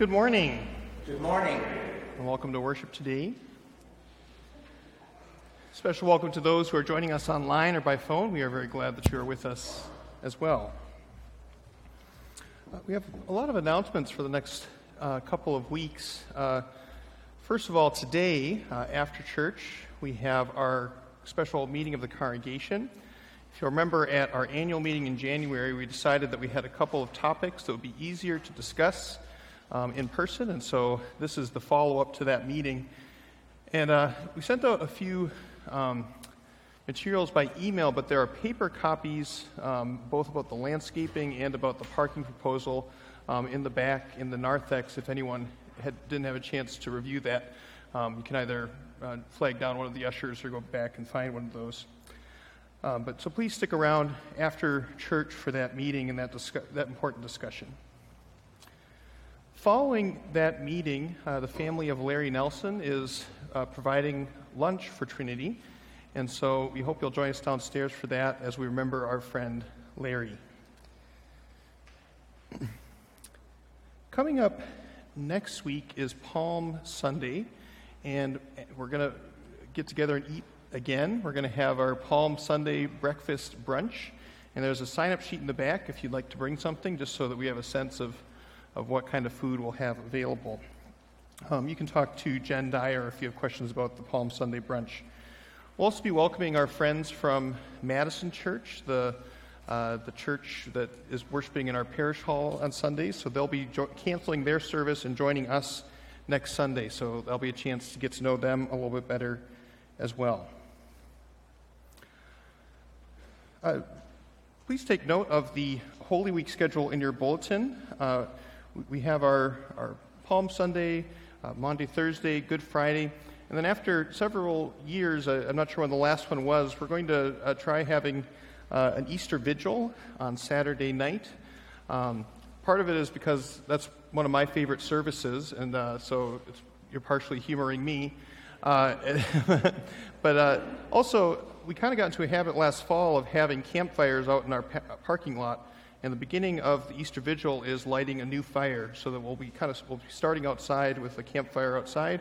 Good morning. Good morning. And welcome to worship today. Special welcome to those who are joining us online or by phone. We are very glad that you are with us as well. Uh, we have a lot of announcements for the next uh, couple of weeks. Uh, first of all, today uh, after church, we have our special meeting of the congregation. If you remember, at our annual meeting in January, we decided that we had a couple of topics that would be easier to discuss um, in person, and so this is the follow up to that meeting. And uh, we sent out a few um, materials by email, but there are paper copies, um, both about the landscaping and about the parking proposal, um, in the back in the narthex. If anyone had, didn't have a chance to review that, um, you can either uh, flag down one of the ushers or go back and find one of those. Um, but so please stick around after church for that meeting and that, discu- that important discussion. Following that meeting, uh, the family of Larry Nelson is uh, providing lunch for Trinity, and so we hope you'll join us downstairs for that as we remember our friend Larry. Coming up next week is Palm Sunday, and we're going to get together and eat again. We're going to have our Palm Sunday breakfast brunch, and there's a sign up sheet in the back if you'd like to bring something, just so that we have a sense of, of what kind of food we'll have available. Um, you can talk to Jen Dyer if you have questions about the Palm Sunday brunch. We'll also be welcoming our friends from Madison Church, the, uh, the church that is worshiping in our parish hall on Sundays. So they'll be jo- canceling their service and joining us next Sunday. So there'll be a chance to get to know them a little bit better as well. Uh, please take note of the Holy Week schedule in your bulletin. Uh, we have our, our Palm Sunday, uh, Monday, Thursday, Good Friday. And then after several years, uh, I'm not sure when the last one was, we're going to uh, try having uh, an Easter vigil on Saturday night. Um, part of it is because that's one of my favorite services, and uh, so you're partially humoring me. Uh, but also, we kind of got into a habit last fall of having campfires out in our pa- parking lot. And the beginning of the Easter Vigil is lighting a new fire, so that we'll be kind of we'll be starting outside with a campfire outside,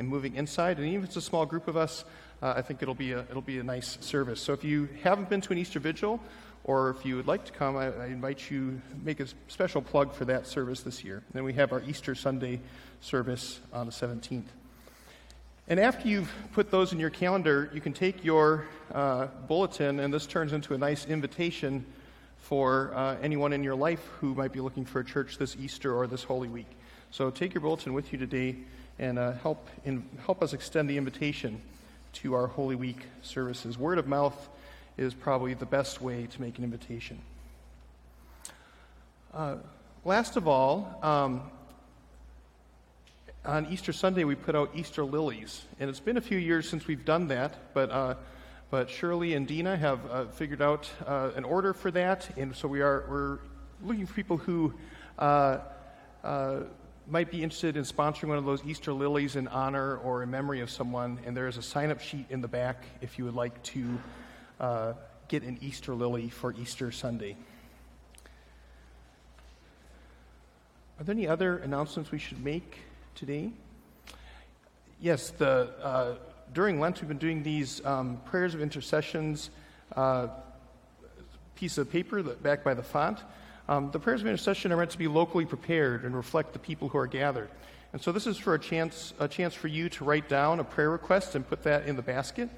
and moving inside. And even if it's a small group of us, uh, I think it'll be a, it'll be a nice service. So if you haven't been to an Easter Vigil, or if you would like to come, I, I invite you make a special plug for that service this year. then we have our Easter Sunday service on the 17th. And after you've put those in your calendar, you can take your uh, bulletin, and this turns into a nice invitation for uh, anyone in your life who might be looking for a church this Easter or this Holy Week. So take your bulletin with you today and uh, help, in, help us extend the invitation to our Holy Week services. Word of mouth is probably the best way to make an invitation. Uh, last of all, um, on Easter Sunday, we put out Easter lilies. And it's been a few years since we've done that, but, uh, but Shirley and Dina have uh, figured out uh, an order for that. And so we are, we're looking for people who uh, uh, might be interested in sponsoring one of those Easter lilies in honor or in memory of someone. And there is a sign up sheet in the back if you would like to uh, get an Easter lily for Easter Sunday. Are there any other announcements we should make today? Yes, the, uh, during Lent we've been doing these um, prayers of intercessions uh, piece of paper that, backed by the font. Um, the prayers of intercession are meant to be locally prepared and reflect the people who are gathered. And so this is for a chance, a chance for you to write down a prayer request and put that in the basket.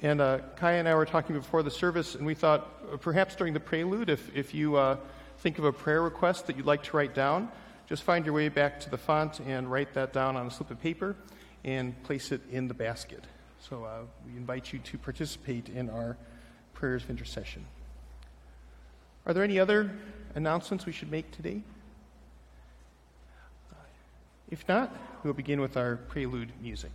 And uh, Kaya and I were talking before the service, and we thought uh, perhaps during the prelude, if, if you uh, think of a prayer request that you'd like to write down, just find your way back to the font and write that down on a slip of paper and place it in the basket. So uh, we invite you to participate in our prayers of intercession. Are there any other announcements we should make today? If not, we'll begin with our prelude music.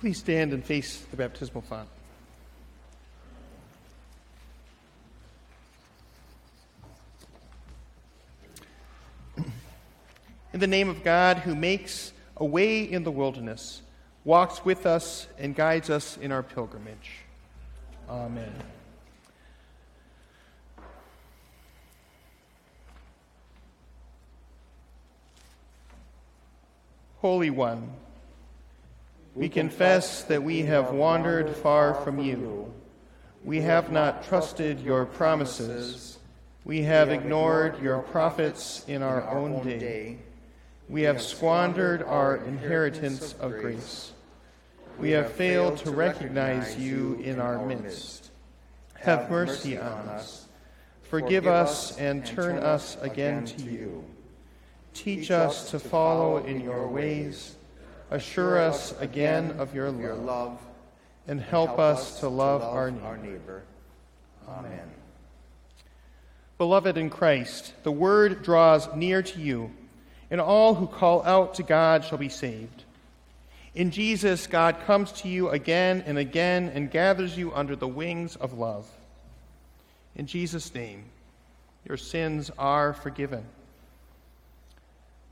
Please stand and face the baptismal font. In the name of God, who makes a way in the wilderness, walks with us, and guides us in our pilgrimage. Amen. Holy One, we confess that we have wandered far from you. We have not trusted your promises. We have ignored your prophets in our own day. We have squandered our inheritance of grace. We have failed to recognize you in our midst. Have mercy on us. Forgive us and turn us again to you. Teach us to follow in your ways. Assure us again of your love. And help us to love our neighbor. Amen. Beloved in Christ, the word draws near to you, and all who call out to God shall be saved. In Jesus, God comes to you again and again and gathers you under the wings of love. In Jesus' name, your sins are forgiven.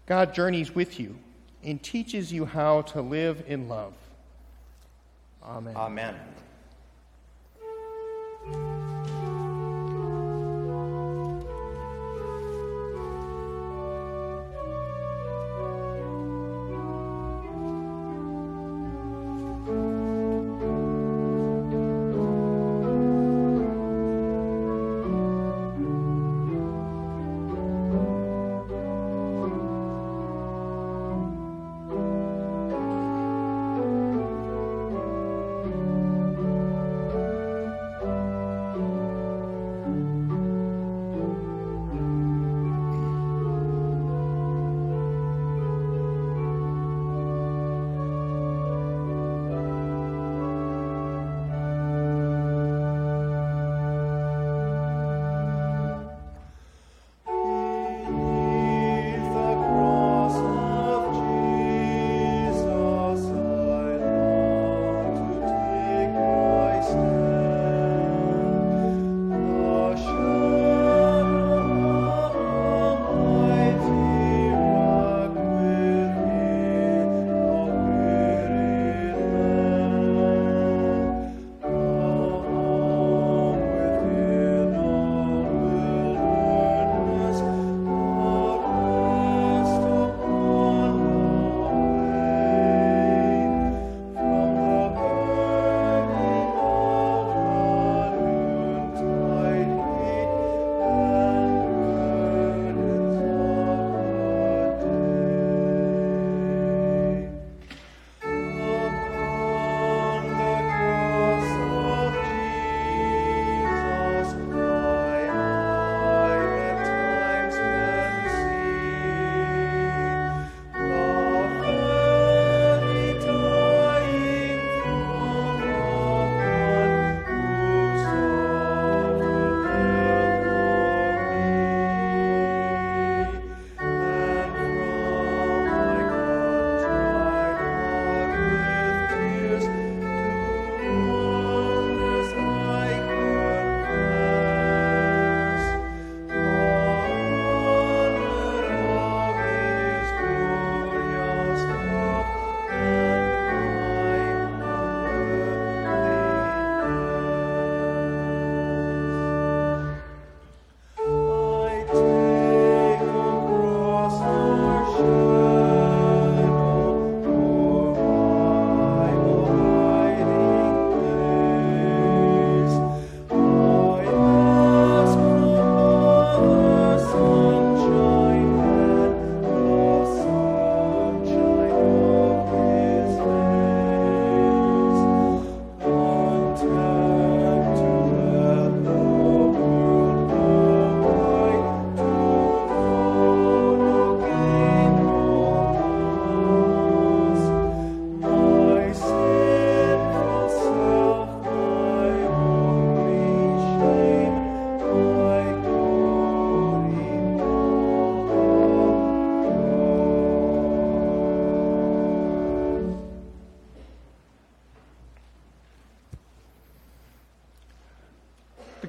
God journeys with you and teaches you how to live in love. Amen. Amen.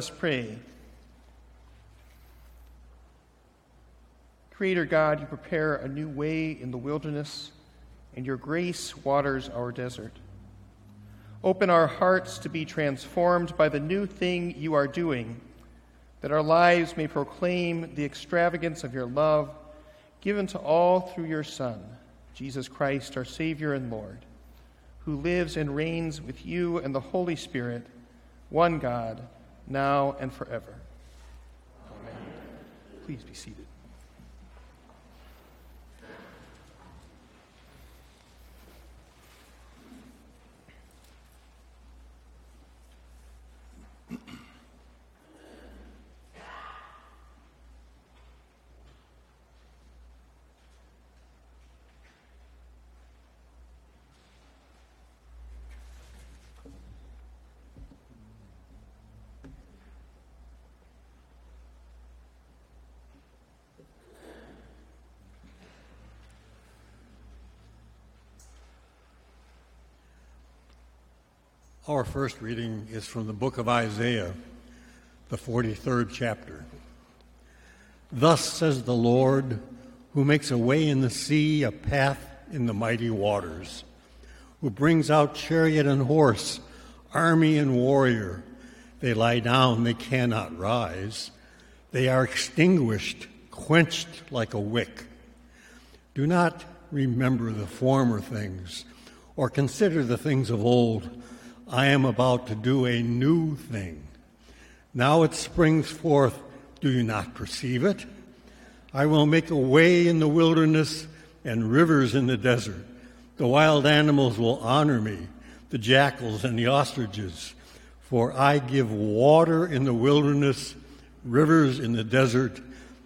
Us pray. Creator God, you prepare a new way in the wilderness, and your grace waters our desert. Open our hearts to be transformed by the new thing you are doing, that our lives may proclaim the extravagance of your love, given to all through your Son, Jesus Christ, our Savior and Lord, who lives and reigns with you and the Holy Spirit, one God now and forever. Amen. Please be seated. Our first reading is from the book of Isaiah, the 43rd chapter. Thus says the Lord, who makes a way in the sea, a path in the mighty waters, who brings out chariot and horse, army and warrior. They lie down, they cannot rise. They are extinguished, quenched like a wick. Do not remember the former things, or consider the things of old. I am about to do a new thing. Now it springs forth. Do you not perceive it? I will make a way in the wilderness and rivers in the desert. The wild animals will honor me, the jackals and the ostriches, for I give water in the wilderness, rivers in the desert,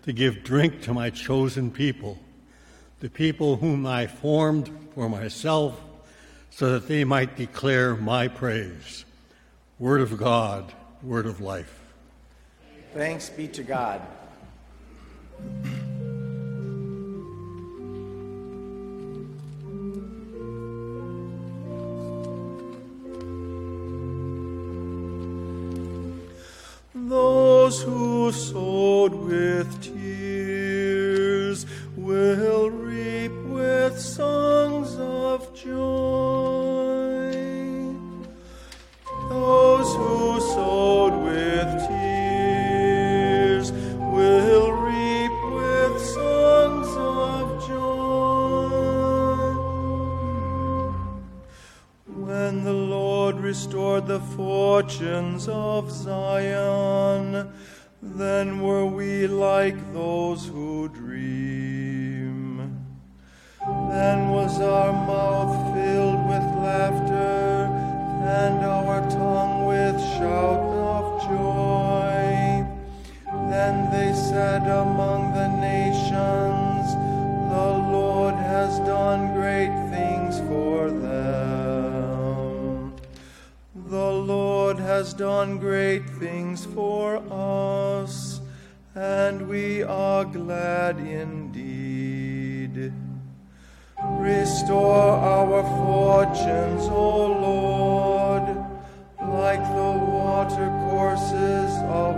to give drink to my chosen people, the people whom I formed for myself so that they might declare my praise. Word of God, word of life. Thanks be to God. Those who sowed with tears will reap with songs of joy. Those who sowed with tears will reap with songs of joy. When the Lord restored the fortunes of Zion, then were we like those who dream. Then was our mouth filled with laughter and our tongue with shout of joy. Then they said among the nations, The Lord has done great things for them. The Lord has done great things for us, and we are glad indeed. Restore our fortunes, O Lord, like the watercourses of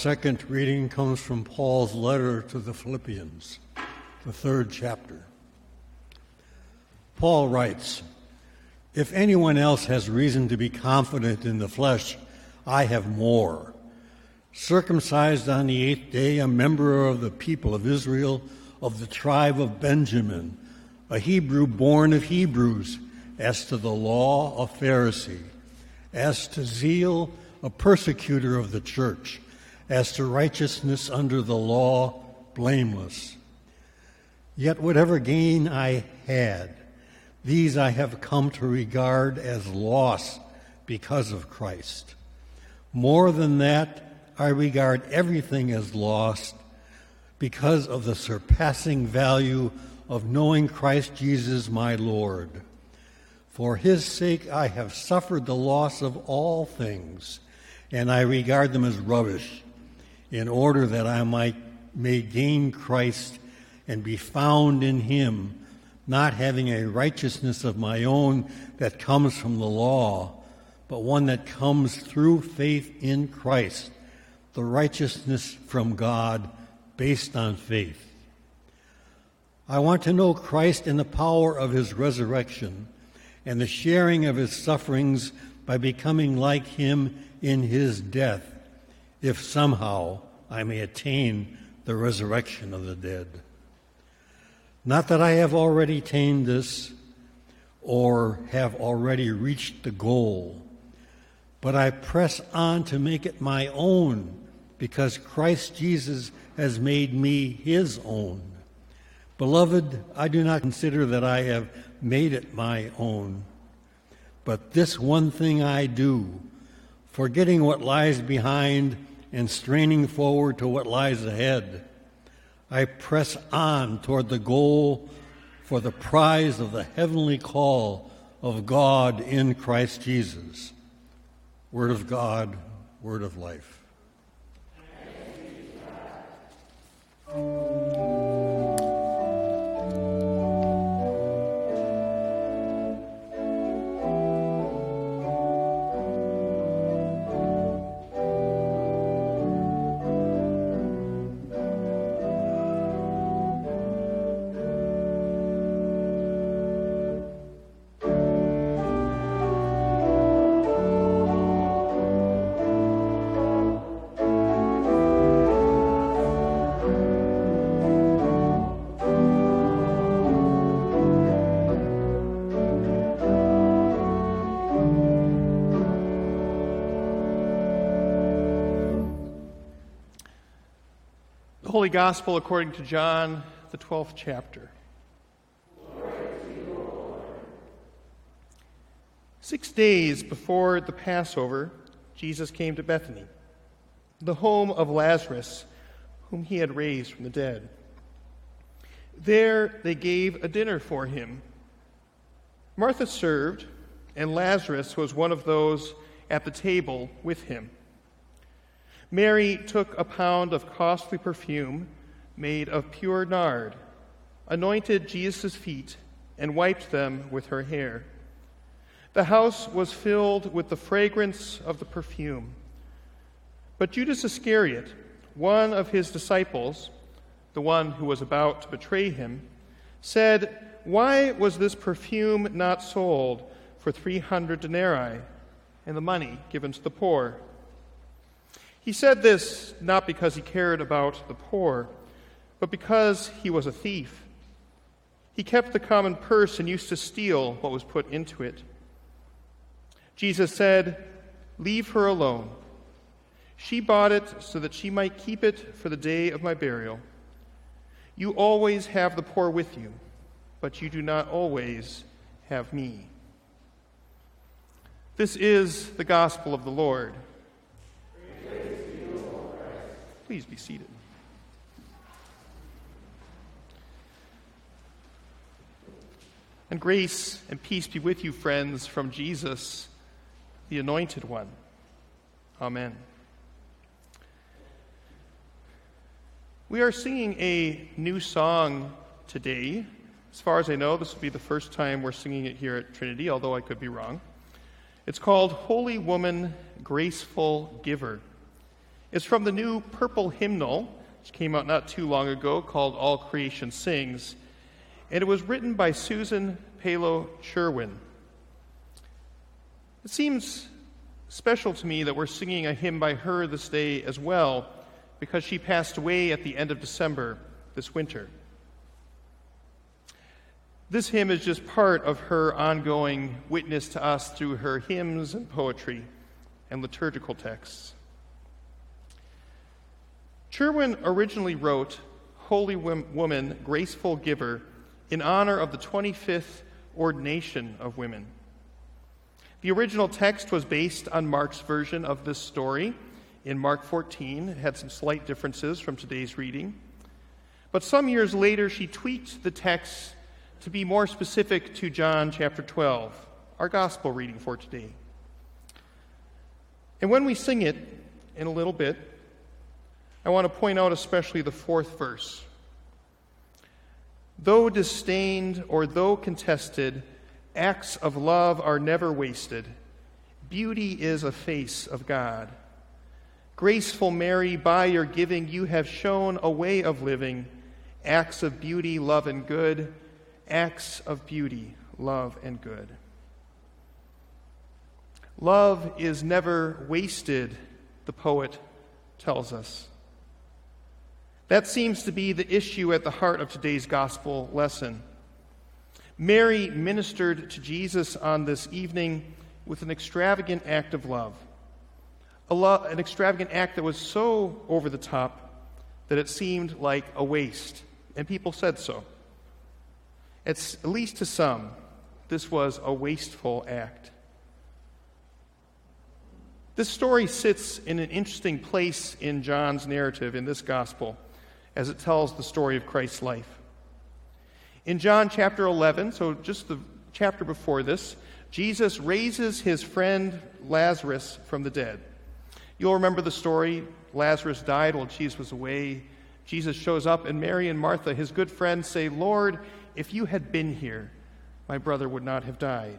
second reading comes from Paul's letter to the Philippians, the third chapter. Paul writes, If anyone else has reason to be confident in the flesh, I have more. Circumcised on the eighth day, a member of the people of Israel, of the tribe of Benjamin, a Hebrew born of Hebrews, as to the law, a Pharisee, as to zeal, a persecutor of the church, as to righteousness under the law, blameless. Yet whatever gain I had, these I have come to regard as loss because of Christ. More than that, I regard everything as lost because of the surpassing value of knowing Christ Jesus my Lord. For his sake I have suffered the loss of all things, and I regard them as rubbish, in order that I might may gain Christ and be found in him, not having a righteousness of my own that comes from the law, but one that comes through faith in Christ, the righteousness from God based on faith. I want to know Christ in the power of his resurrection and the sharing of his sufferings by becoming like him in his death, if somehow I may attain the resurrection of the dead. Not that I have already attained this or have already reached the goal, but I press on to make it my own because Christ Jesus has made me his own. Beloved, I do not consider that I have made it my own, but this one thing I do, forgetting what lies behind and straining forward to what lies ahead. I press on toward the goal for the prize of the heavenly call of God in Christ Jesus. Word of God, word of life. Gospel according to John, the 12th chapter. Six days before the Passover, Jesus came to Bethany, the home of Lazarus, whom he had raised from the dead. There they gave a dinner for him. Martha served, and Lazarus was one of those at the table with him. Mary took a pound of costly perfume made of pure nard, anointed Jesus' feet, and wiped them with her hair. The house was filled with the fragrance of the perfume. But Judas Iscariot, one of his disciples, the one who was about to betray him, said, Why was this perfume not sold for 300 denarii and the money given to the poor? He said this not because he cared about the poor, but because he was a thief. He kept the common purse and used to steal what was put into it. Jesus said, Leave her alone. She bought it so that she might keep it for the day of my burial. You always have the poor with you, but you do not always have me. This is the gospel of the Lord. Please be seated. And grace and peace be with you, friends, from Jesus, the Anointed One. Amen. We are singing a new song today. As far as I know, this will be the first time we're singing it here at Trinity, although I could be wrong. It's called Holy Woman, Graceful Giver. Is from the new purple hymnal, which came out not too long ago, called All Creation Sings, and it was written by Susan Palo Cherwien. It seems special to me that we're singing a hymn by her this day as well, because she passed away at the end of December this winter. This hymn is just part of her ongoing witness to us through her hymns and poetry and liturgical texts. Cherwien originally wrote Holy Woman, Graceful Giver in honor of the 25th ordination of women. The original text was based on Mark's version of this story in Mark 14. It had some slight differences from today's reading. But some years later, she tweaked the text to be more specific to John chapter 12, our gospel reading for today. And when we sing it in a little bit, I want to point out especially the fourth verse. Though disdained or though contested, acts of love are never wasted. Beauty is a face of God. Graceful Mary, by your giving, you have shown a way of living, acts of beauty, love, and good acts of beauty, love, and good. Love is never wasted, the poet tells us. That seems to be the issue at the heart of today's gospel lesson. Mary ministered to Jesus on this evening with an extravagant act of love. Lo- an extravagant act that was so over the top that it seemed like a waste, and people said so. At least to some, this was a wasteful act. This story sits in an interesting place in John's narrative in this gospel as it tells the story of Christ's life. In John chapter 11, so just the chapter before this, Jesus raises his friend Lazarus from the dead. You'll remember the story. Lazarus died while Jesus was away. Jesus shows up, and Mary and Martha, his good friends, say, Lord, if you had been here, my brother would not have died.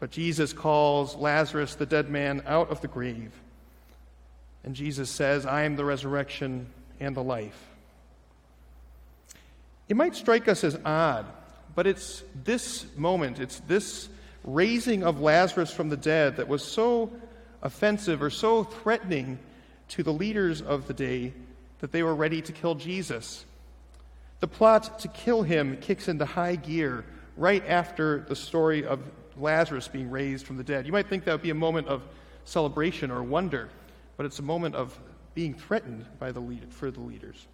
But Jesus calls Lazarus, the dead man, out of the grave. And Jesus says, I am the resurrection and the life. It might strike us as odd, but it's this moment, it's this raising of Lazarus from the dead that was so offensive or so threatening to the leaders of the day that they were ready to kill Jesus. The plot to kill him kicks into high gear right after the story of Lazarus being raised from the dead. You might think that would be a moment of celebration or wonder, but it's a moment of being threatened by the lead, for the leaders.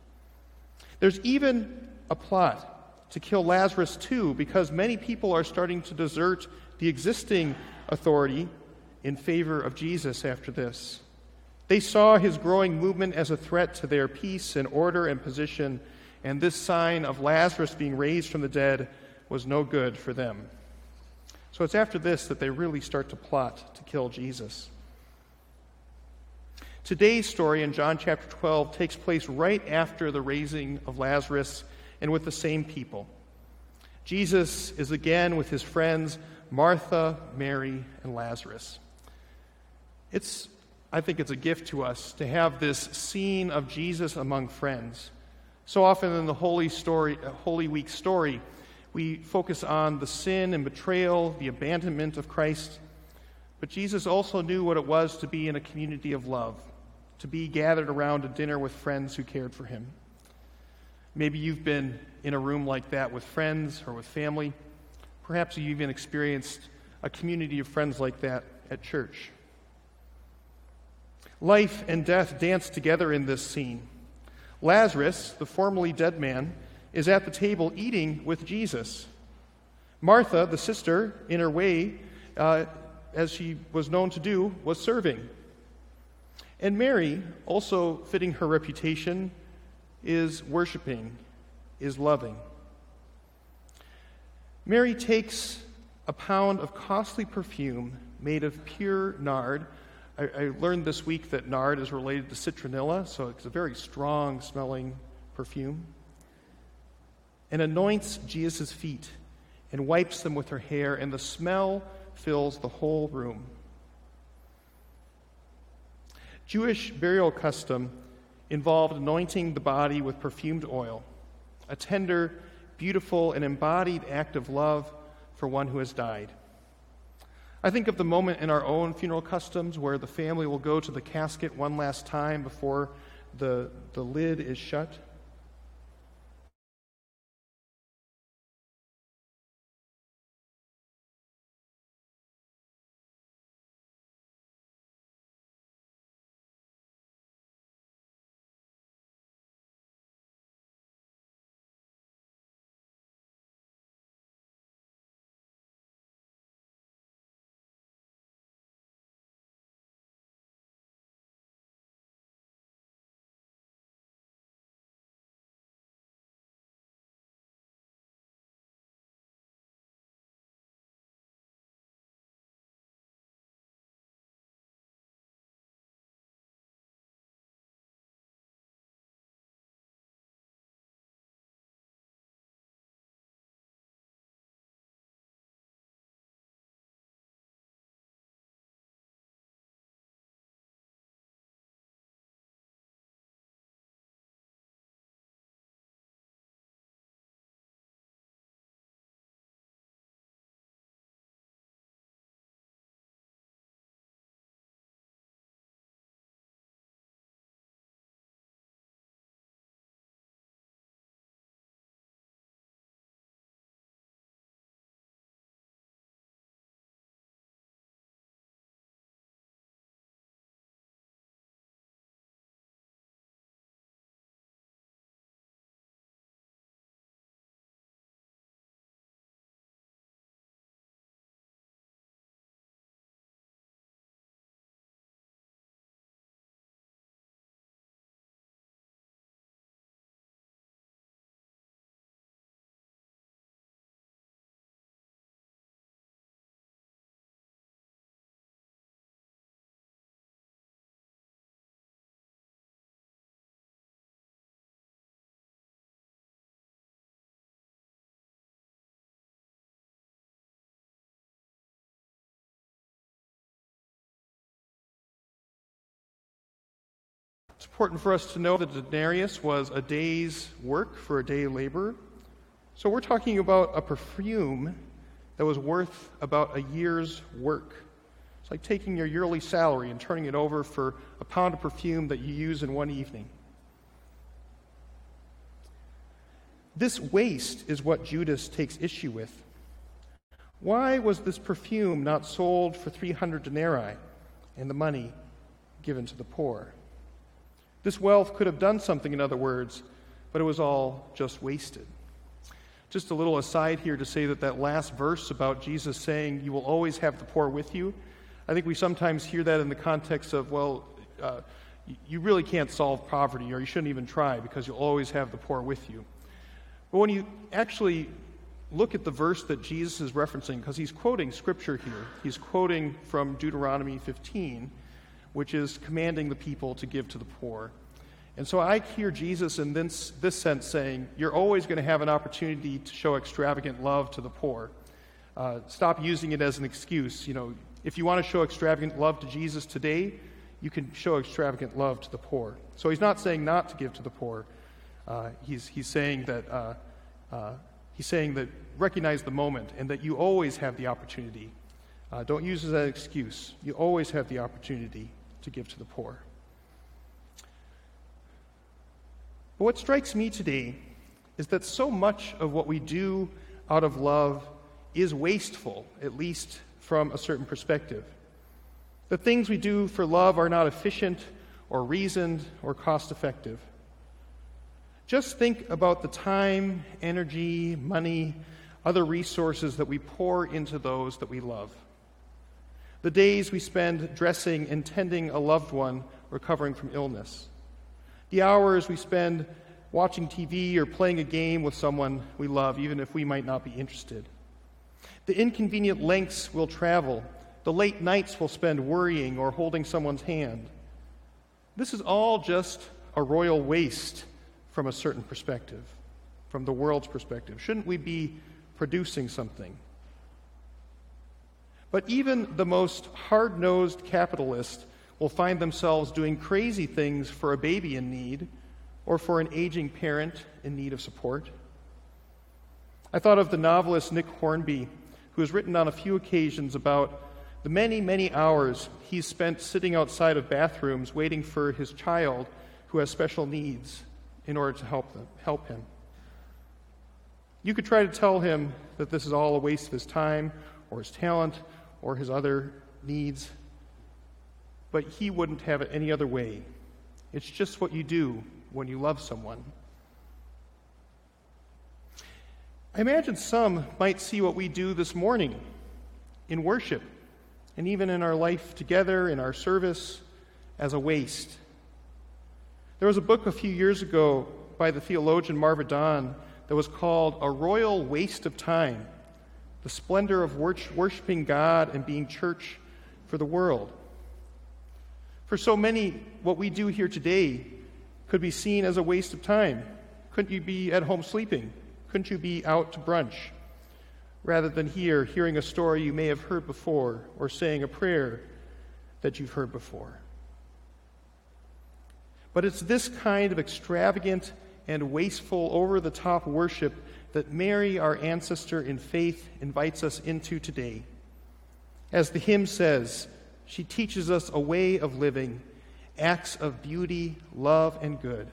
There's even a plot to kill Lazarus too, because many people are starting to desert the existing authority in favor of Jesus after this. They saw his growing movement as a threat to their peace and order and position and this sign of Lazarus being raised from the dead was no good for them. So it's after this that they really start to plot to kill Jesus. Today's story in John chapter 12 takes place right after the raising of Lazarus and with the same people. Jesus is again with his friends Martha, Mary, and Lazarus. It's, I think it's a gift to us to have this scene of Jesus among friends. So often in the Holy, story, uh, Holy Week story, we focus on the sin and betrayal, the abandonment of Christ. But Jesus also knew what it was to be in a community of love, to be gathered around a dinner with friends who cared for him. Maybe you've been in a room like that with friends or with family. Perhaps you've even experienced a community of friends like that at church. Life and death dance together in this scene. Lazarus, the formerly dead man, is at the table eating with Jesus. Martha, the sister, in her way, uh, as she was known to do, was serving. And Mary, also fitting her reputation, is worshiping, is loving. Mary takes a pound of costly perfume made of pure nard I, I learned this week that nard is related to citronella, so it's a very strong smelling perfume. And anoints Jesus' feet and wipes them with her hair, and the smell fills the whole room. Jewish burial custom involved anointing the body with perfumed oil, a tender, beautiful, and embodied act of love for one who has died. I think of the moment in our own funeral customs where the family will go to the casket one last time before the, the lid is shut. Important for us to know that a denarius was a day's work for a day labor. So we're talking about a perfume that was worth about a year's work. It's like taking your yearly salary and turning it over for a pound of perfume that you use in one evening. This waste is what Judas takes issue with. Why was this perfume not sold for 300 denarii and the money given to the poor? This wealth could have done something, in other words, but it was all just wasted. Just a little aside here to say that that last verse about Jesus saying, You will always have the poor with you, I think we sometimes hear that in the context of, well, uh, you really can't solve poverty, or you shouldn't even try because you'll always have the poor with you. But when you actually look at the verse that Jesus is referencing, because he's quoting scripture here, he's quoting from Deuteronomy 15 which is commanding the people to give to the poor. And so I hear Jesus in this, this sense saying, You're always going to have an opportunity to show extravagant love to the poor. Uh, stop using it as an excuse. You know, if you want to show extravagant love to Jesus today, you can show extravagant love to the poor. So he's not saying not to give to the poor. Uh, he's, he's saying that uh, uh he's saying that recognize the moment and that you always have the opportunity. Uh, don't use it as an excuse. You always have the opportunity to give to the poor. But what strikes me today is that so much of what we do out of love is wasteful, at least from a certain perspective. The things we do for love are not efficient or reasoned or cost effective. Just think about the time, energy, money, other resources that we pour into those that we love the days we spend dressing and tending a loved one recovering from illness, the hours we spend watching TV or playing a game with someone we love, even if we might not be interested, the inconvenient lengths we'll travel, the late nights we'll spend worrying or holding someone's hand. This is all just a royal waste from a certain perspective, from the world's perspective. Shouldn't we be producing something? But even the most hard nosed capitalist will find themselves doing crazy things for a baby in need or for an aging parent in need of support. I thought of the novelist Nick Hornby, who has written on a few occasions about the many, many hours he's spent sitting outside of bathrooms waiting for his child who has special needs in order to help, them, help him. You could try to tell him that this is all a waste of his time or his talent or his other needs, but he wouldn't have it any other way. It's just what you do when you love someone. I imagine some might see what we do this morning in worship and even in our life together, in our service, as a waste. There was a book a few years ago by the theologian Marva Dawn that was called A Royal Waste of Time The Splendor of Worshiping God and Being Church for the World. For so many, what we do here today could be seen as a waste of time. Couldn't you be at home sleeping? Couldn't you be out to brunch? Rather than here, hearing a story you may have heard before or saying a prayer that you've heard before. But it's this kind of extravagant and wasteful, over the top worship that Mary, our ancestor in faith, invites us into today. As the hymn says, she teaches us a way of living, acts of beauty, love, and good.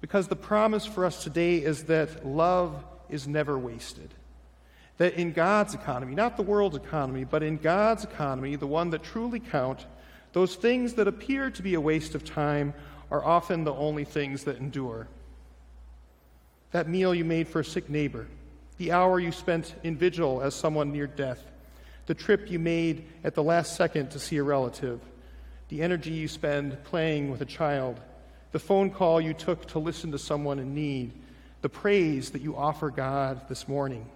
Because the promise for us today is that love is never wasted. That in God's economy, not the world's economy, but in God's economy, the one that truly count, those things that appear to be a waste of time are often the only things that endure. That meal you made for a sick neighbor, the hour you spent in vigil as someone near death, the trip you made at the last second to see a relative, the energy you spend playing with a child, the phone call you took to listen to someone in need, the praise that you offer God this morning.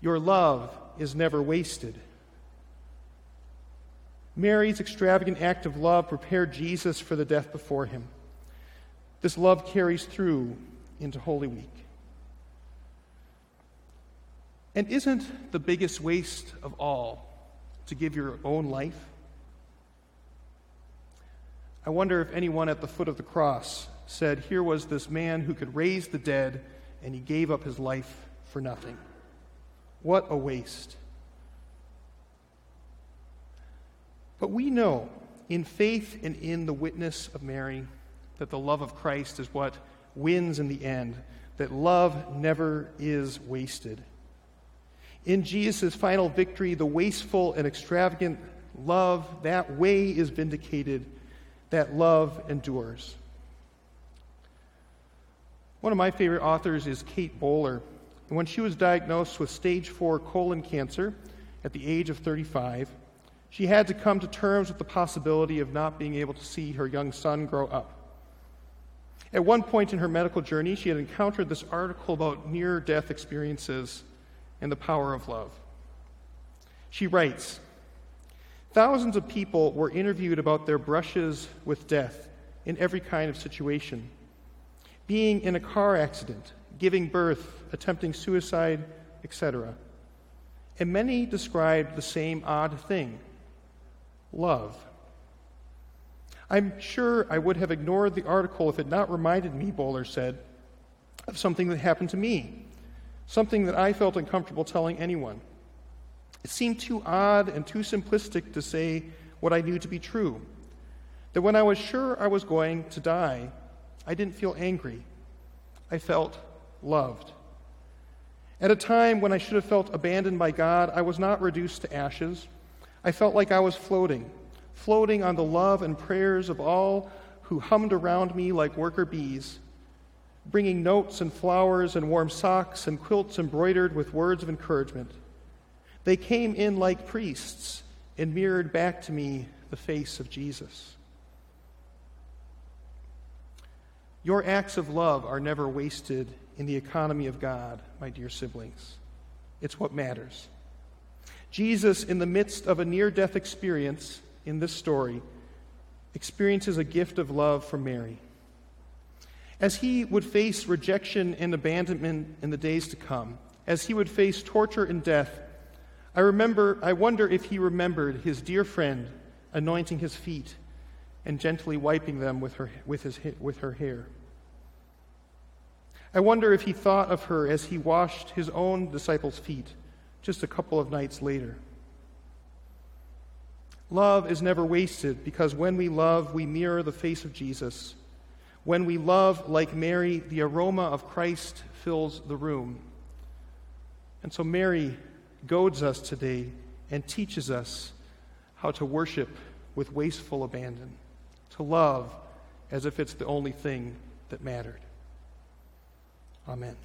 Your love is never wasted. Mary's extravagant act of love prepared Jesus for the death before him. This love carries through into Holy Week. And isn't the biggest waste of all to give your own life? I wonder if anyone at the foot of the cross said, Here was this man who could raise the dead, and he gave up his life for nothing. What a waste. But we know in faith and in the witness of Mary that the love of Christ is what wins in the end, that love never is wasted. In Jesus' final victory, the wasteful and extravagant love, that way is vindicated, that love endures. One of my favorite authors is Kate Bowler. And when she was diagnosed with stage four colon cancer at the age of 35, she had to come to terms with the possibility of not being able to see her young son grow up. At one point in her medical journey, she had encountered this article about near death experiences and the power of love. She writes Thousands of people were interviewed about their brushes with death in every kind of situation being in a car accident, giving birth, attempting suicide, etc. And many described the same odd thing love. I'm sure I would have ignored the article if it not reminded me, Bowler said, of something that happened to me, something that I felt uncomfortable telling anyone. It seemed too odd and too simplistic to say what I knew to be true. That when I was sure I was going to die, I didn't feel angry. I felt loved. At a time when I should have felt abandoned by God, I was not reduced to ashes. I felt like I was floating, floating on the love and prayers of all who hummed around me like worker bees, bringing notes and flowers and warm socks and quilts embroidered with words of encouragement. They came in like priests and mirrored back to me the face of Jesus. Your acts of love are never wasted in the economy of God, my dear siblings. It's what matters. Jesus, in the midst of a near death experience in this story, experiences a gift of love from Mary. As he would face rejection and abandonment in the days to come, as he would face torture and death, I remember I wonder if he remembered his dear friend, anointing his feet and gently wiping them with her, with his, with her hair. I wonder if he thought of her as he washed his own disciples' feet just a couple of nights later. Love is never wasted because when we love, we mirror the face of Jesus. When we love like Mary, the aroma of Christ fills the room. And so Mary goads us today and teaches us how to worship with wasteful abandon, to love as if it's the only thing that mattered. Amen.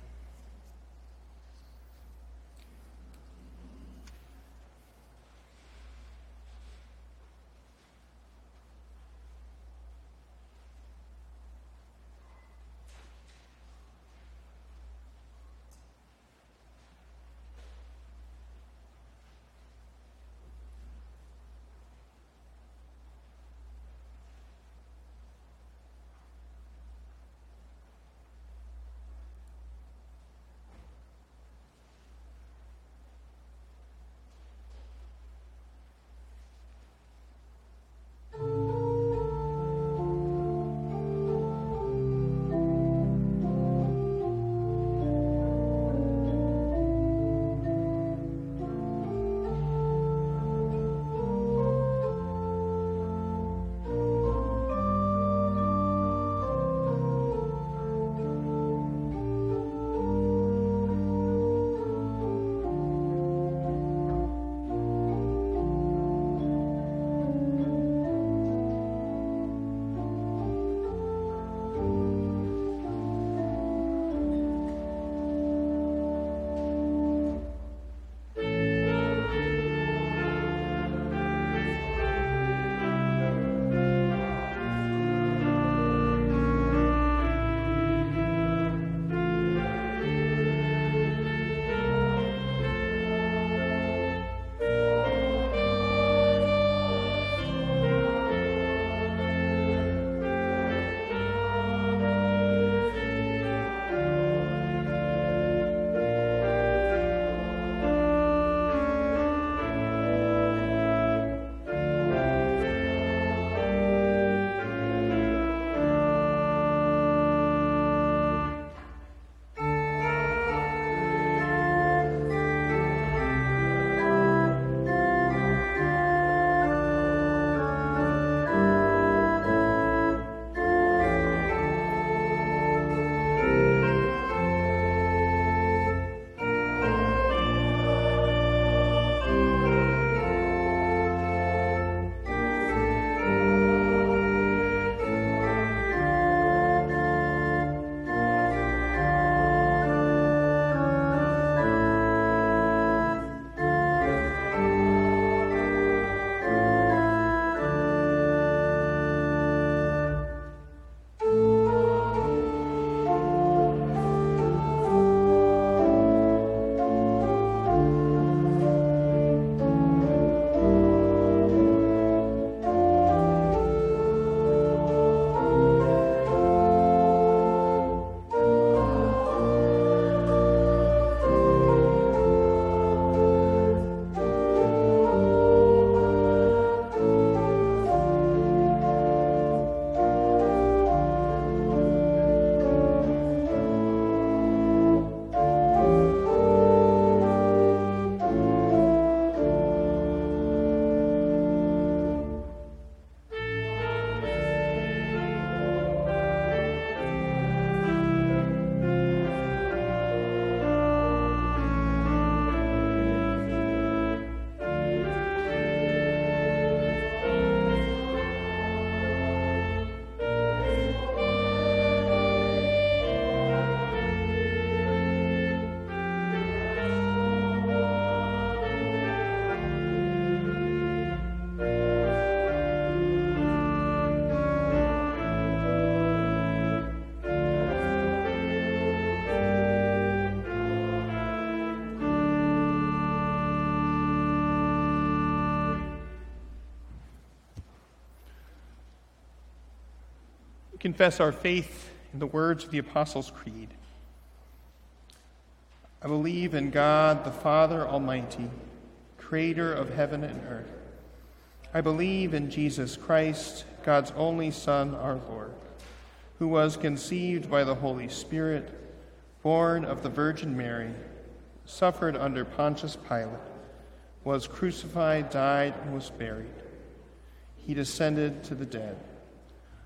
Confess our faith in the words of the Apostles' Creed. I believe in God, the Father Almighty, creator of heaven and earth. I believe in Jesus Christ, God's only Son, our Lord, who was conceived by the Holy Spirit, born of the Virgin Mary, suffered under Pontius Pilate, was crucified, died, and was buried. He descended to the dead.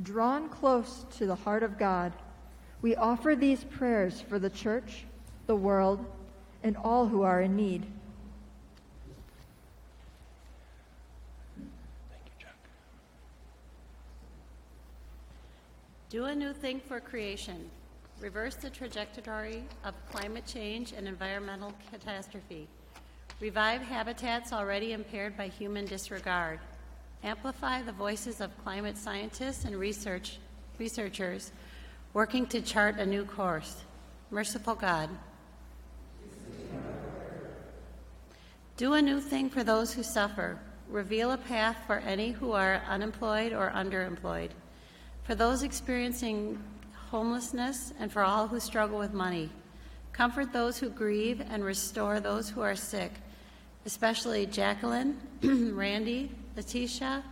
Drawn close to the heart of God, we offer these prayers for the church, the world, and all who are in need. Thank you, Chuck. Do a new thing for creation. Reverse the trajectory of climate change and environmental catastrophe. Revive habitats already impaired by human disregard. Amplify the voices of climate scientists and research, researchers working to chart a new course. Merciful God. Do a new thing for those who suffer. Reveal a path for any who are unemployed or underemployed. For those experiencing homelessness and for all who struggle with money. Comfort those who grieve and restore those who are sick, especially Jacqueline, Randy, Letitia,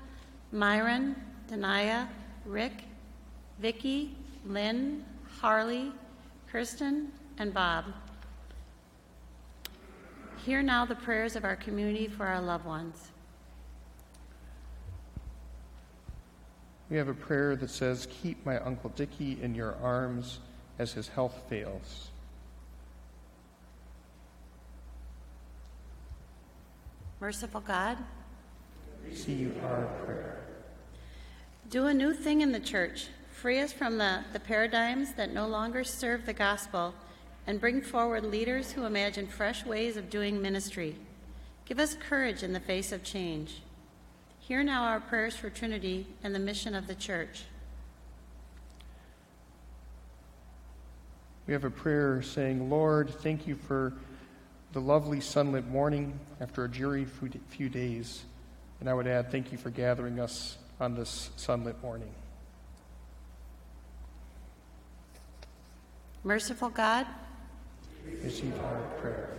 Myron, Denaya, Rick, Vicky, Lynn, Harley, Kirsten, and Bob. Hear now the prayers of our community for our loved ones. We have a prayer that says, Keep my Uncle Dickie in your arms as his health fails. Merciful God, Receive our prayer. do a new thing in the church. Free us from the, the paradigms that no longer serve the gospel and bring forward leaders who imagine fresh ways of doing ministry. Give us courage in the face of change. Hear now our prayers for Trinity and the mission of the church. We have a prayer saying, Lord, thank you for the lovely sunlit morning after a dreary few days. And I would add, thank you for gathering us on this sunlit morning. Merciful God, Receive our prayer.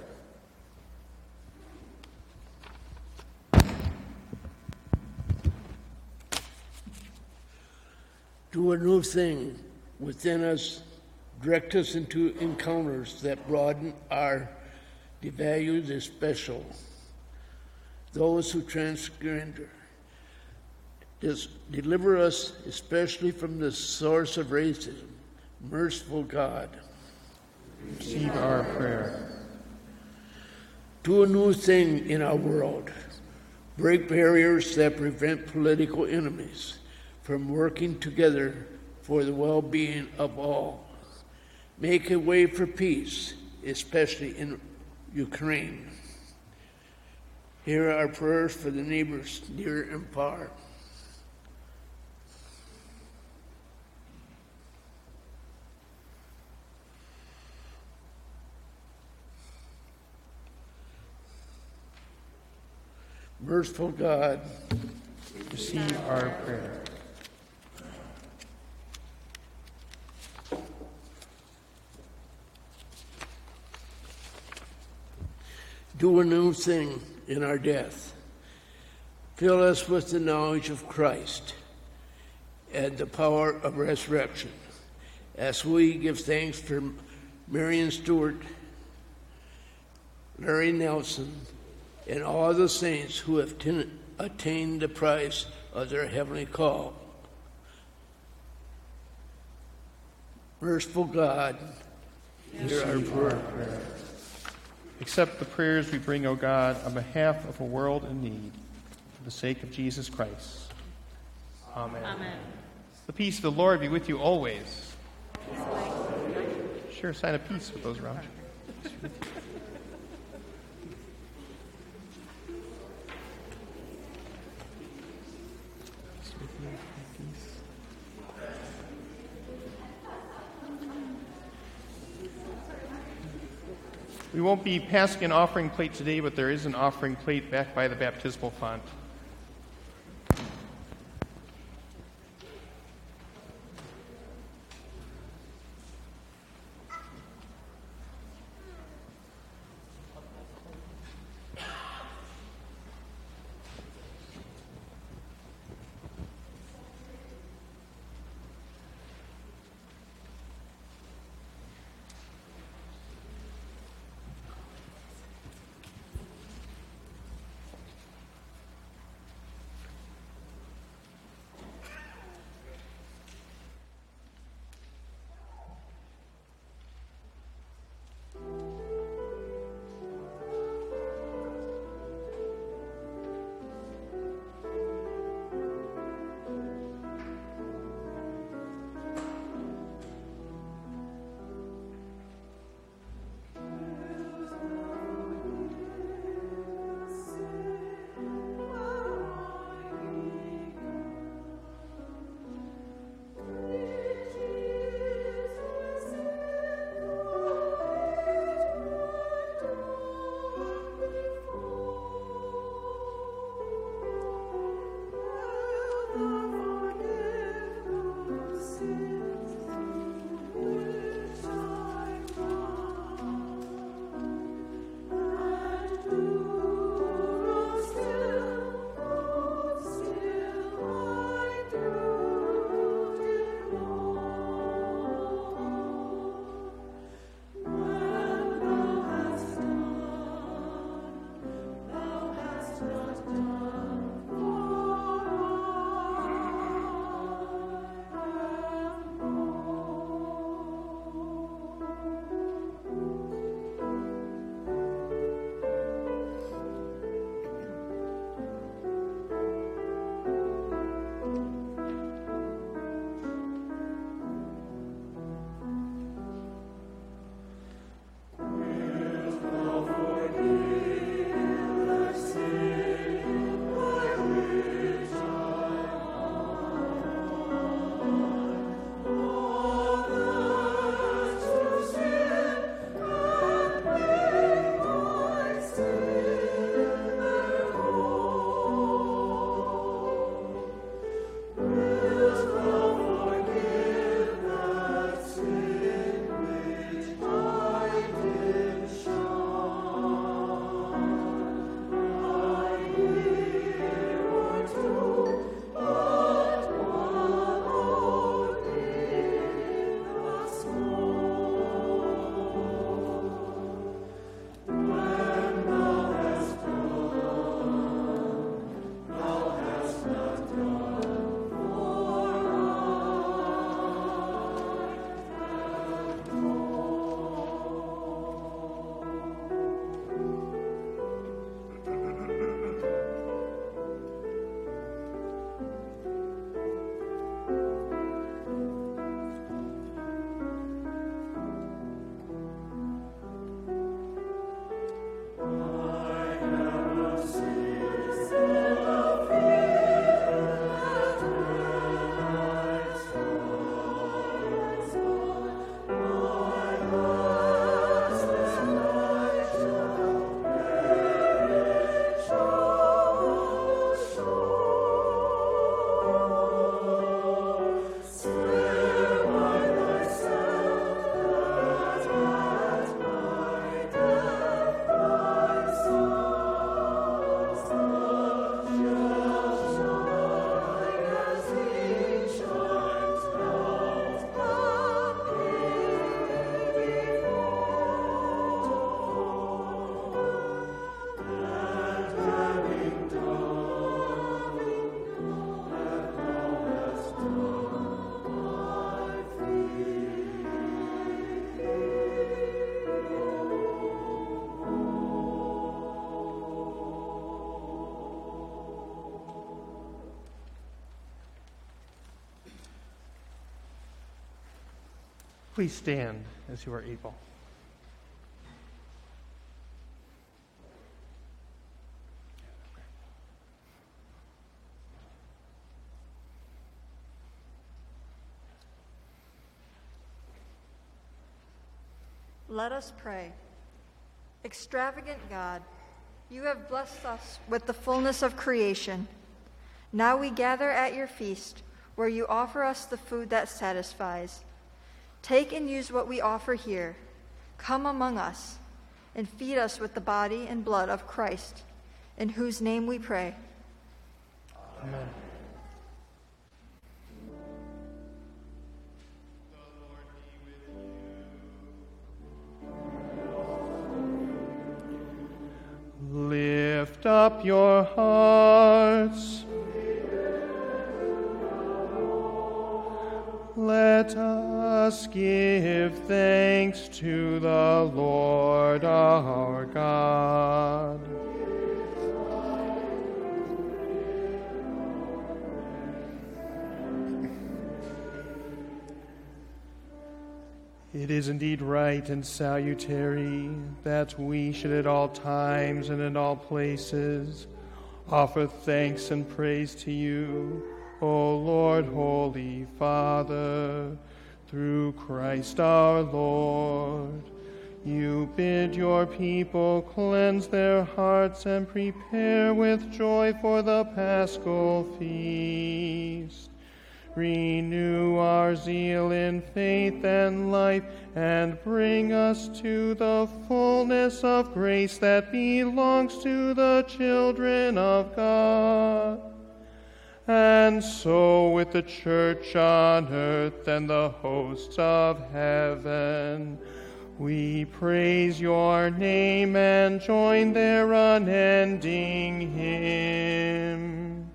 Do a new thing within us, direct us into encounters that broaden our devalued the special. Those who transgender. Deliver us especially from the source of racism. Merciful God. Receive our prayer. Do a new thing in our world. Break barriers that prevent political enemies from working together for the well being of all. Make a way for peace, especially in Ukraine. Here are our prayers for the neighbors near and far. Merciful God, Receive our prayer. do a new thing in our death. Fill us with the knowledge of Christ and the power of resurrection as we give thanks for Marion Stewart, Larry Nelson, and all the saints who have tin- attained the prize of their heavenly call. Merciful God, hear our prayer. Accept the prayers we bring, O God, on behalf of a world in need, for the sake of Jesus Christ. Amen. Amen. The peace of the Lord be with you always. Share a sign of peace with those around you. We won't be passing an offering plate today, but there is an offering plate back by the baptismal font. Please stand as you are able. Let us pray. Extravagant God, you have blessed us with the fullness of creation. Now we gather at your feast, where you offer us the food that satisfies. Take and use what we offer here. Come among us and feed us with the body and blood of Christ, in whose name we pray. Amen. Lift up your hearts. Thanks to the Lord our God. It is indeed right and salutary that we should at all times and in all places offer thanks and praise to you, O Lord, Holy Father, through Christ our Lord. You bid your people cleanse their hearts and prepare with joy for the paschal feast. Renew our zeal in faith and life, and bring us to the fullness of grace that belongs to the children of God. And so, with the church on earth and the hosts of heaven, we praise your name and join their unending hymn.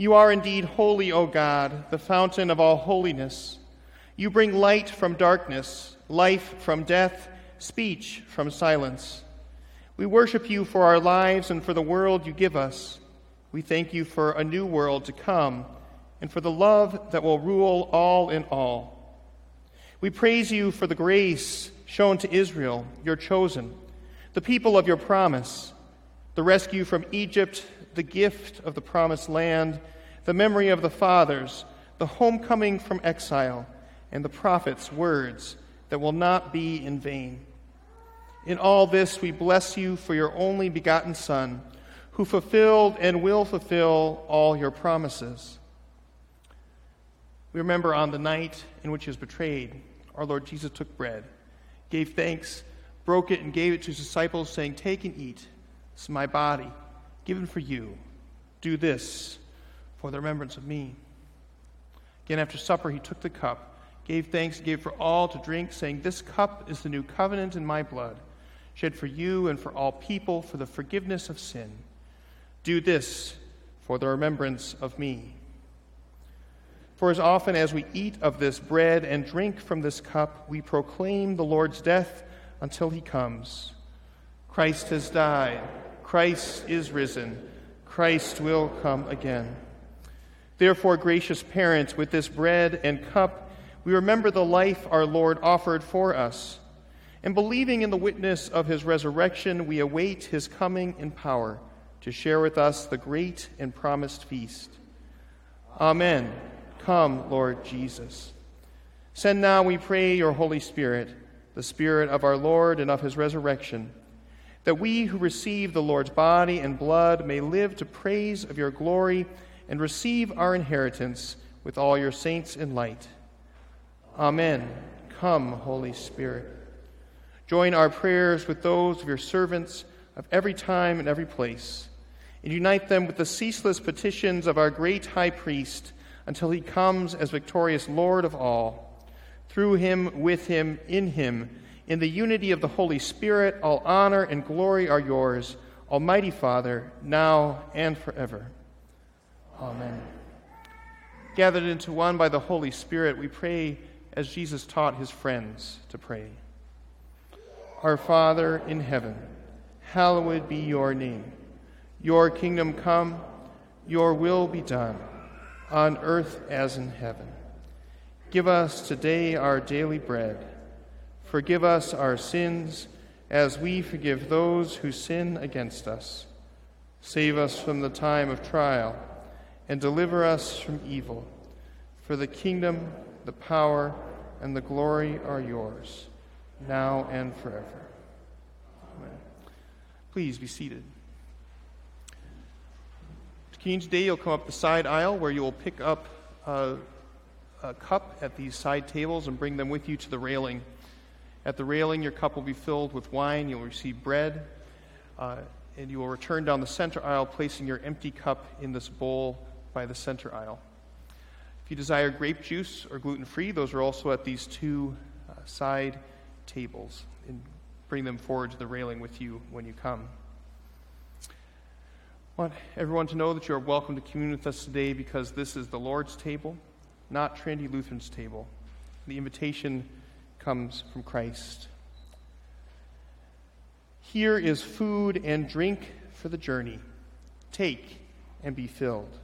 You are indeed holy, O God, the fountain of all holiness. You bring light from darkness, life from death, speech from silence. We worship you for our lives and for the world you give us. We thank you for a new world to come and for the love that will rule all in all. We praise you for the grace shown to Israel, your chosen, the people of your promise, the rescue from Egypt, the gift of the promised land, the memory of the fathers, the homecoming from exile, and the prophets' words that will not be in vain. In all this, we bless you for your only begotten Son, who fulfilled and will fulfill all your promises. We remember on the night in which he was betrayed, our Lord Jesus took bread, gave thanks, broke it, and gave it to his disciples, saying, Take and eat. This is my body, given for you. Do this for the remembrance of me. Again, after supper, he took the cup, gave thanks, and gave for all to drink, saying, This cup is the new covenant in my blood, shed for you and for all people for the forgiveness of sin. Do this for the remembrance of me. For as often as we eat of this bread and drink from this cup, we proclaim the Lord's death until he comes. Christ has died. Christ is risen. Christ will come again. Therefore, gracious parents, with this bread and cup, we remember the life our Lord offered for us. And believing in the witness of his resurrection, we await his coming in power to share with us the great and promised feast. Amen. Come, Lord Jesus. Send now, we pray, your Holy Spirit, the Spirit of our Lord and of his resurrection, that we who receive the Lord's body and blood may live to praise of your glory and receive our inheritance with all your saints in light. Amen. Come, Holy Spirit. Join our prayers with those of your servants of every time and every place, and unite them with the ceaseless petitions of our great high priest until he comes as victorious Lord of all. Through him, with him, in him, in the unity of the Holy Spirit, all honor and glory are yours, Almighty Father, now and forever. Amen. Gathered into one by the Holy Spirit, we pray as Jesus taught his friends to pray. Our Father in heaven, hallowed be your name. Your kingdom come, your will be done, on earth as in heaven. Give us today our daily bread. Forgive us our sins as we forgive those who sin against us. Save us from the time of trial and deliver us from evil. For the kingdom, the power, and the glory are yours, now and forever. Amen. Please be seated. Communion today, you'll come up the side aisle where you will pick up a, a cup at these side tables and bring them with you to the railing. At the railing, your cup will be filled with wine. You'll receive bread. Uh, and you will return down the center aisle, placing your empty cup in this bowl by the center aisle. If you desire grape juice or gluten free, those are also at these two uh, side tables. And bring them forward to the railing with you when you come. I want everyone to know that you are welcome to commune with us today because this is the Lord's table, not Trinity Lutheran's table. The invitation comes from Christ. Here is food and drink for the journey. Take and be filled.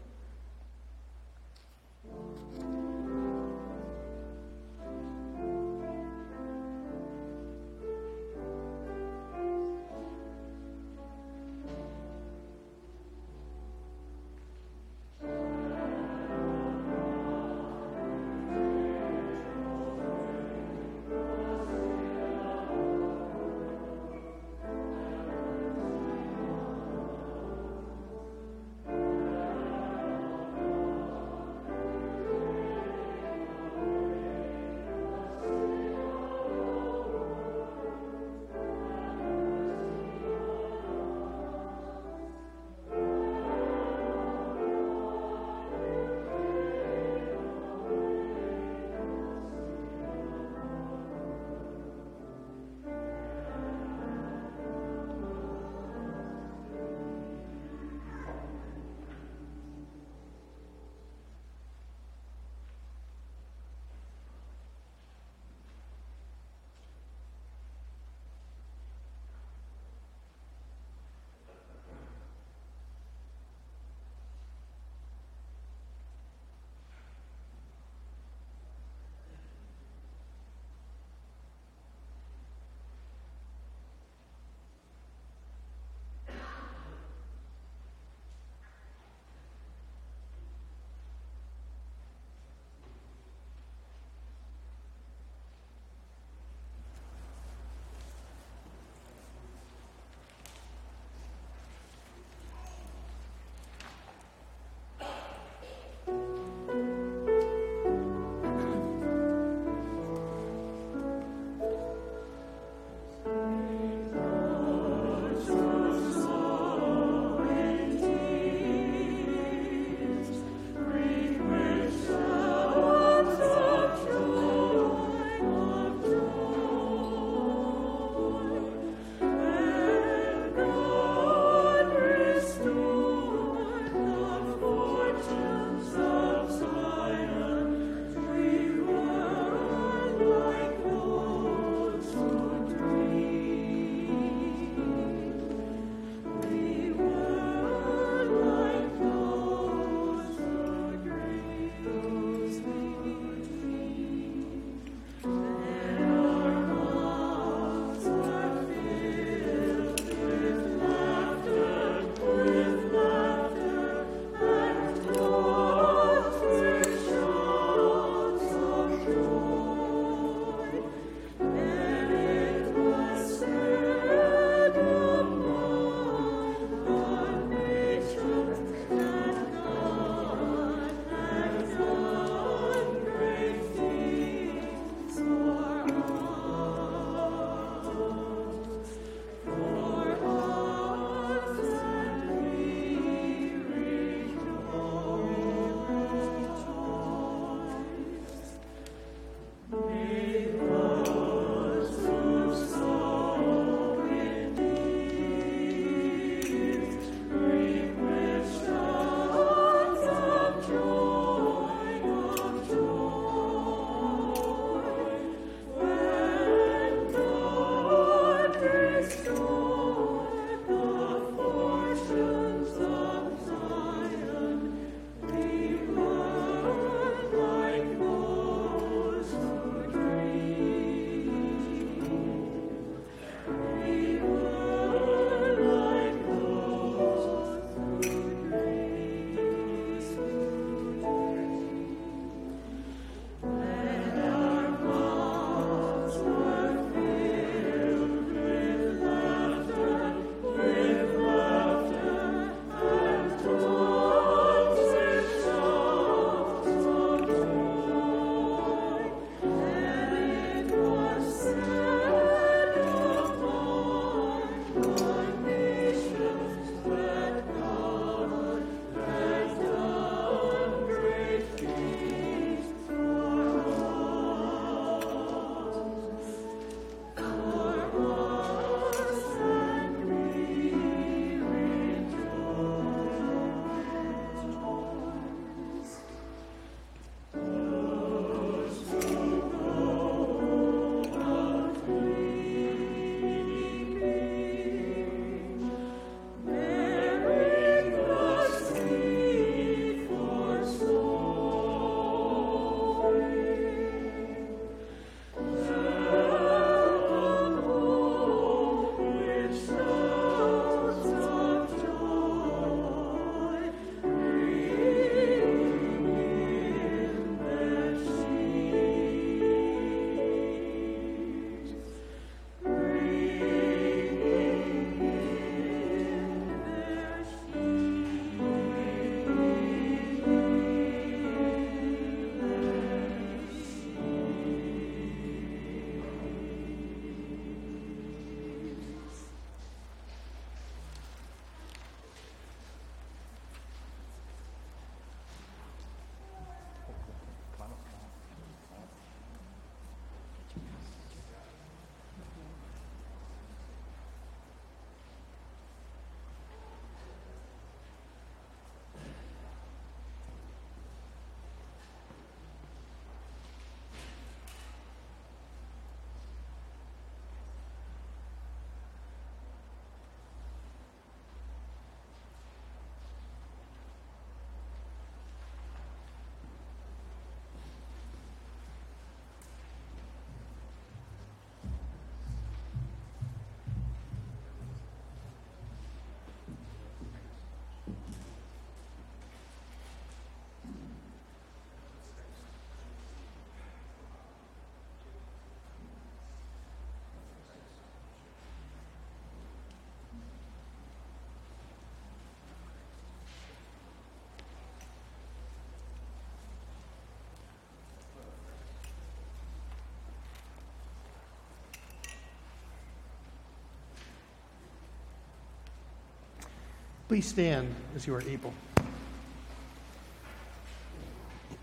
Please stand as you are able.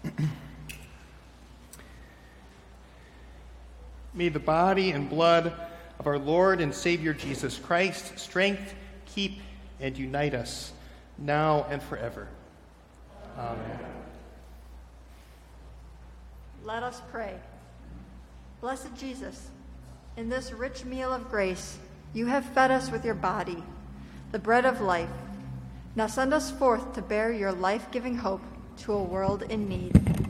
May the body and blood of our Lord and Savior Jesus Christ strength, keep, and unite us now and forever. Amen. Let us pray. Blessed Jesus, in this rich meal of grace, you have fed us with your body, the bread of life. Now send us forth to bear your life giving hope to a world in need.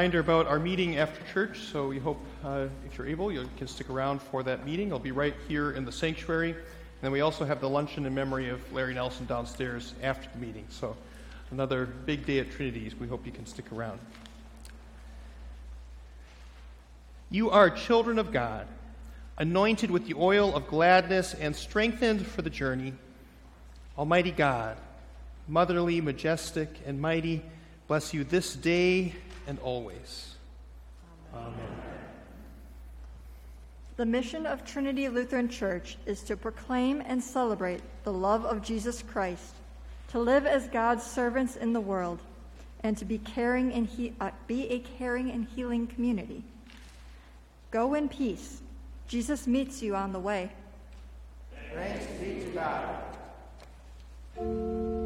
Reminder about our meeting after church, so we hope uh, if you're able, you can stick around for that meeting. It'll be right here in the sanctuary. And then we also have the luncheon in memory of Larry Nelson downstairs after the meeting. So another big day at Trinity's. We hope you can stick around. You are children of God, anointed with the oil of gladness and strengthened for the journey. Almighty God, motherly, majestic, and mighty, bless you this day and always. Amen. The mission of Trinity Lutheran Church is to proclaim and celebrate the love of Jesus Christ, to live as God's servants in the world, and to be caring and he- uh, be a caring and healing community. Go in peace. Jesus meets you on the way. Thanks be to God.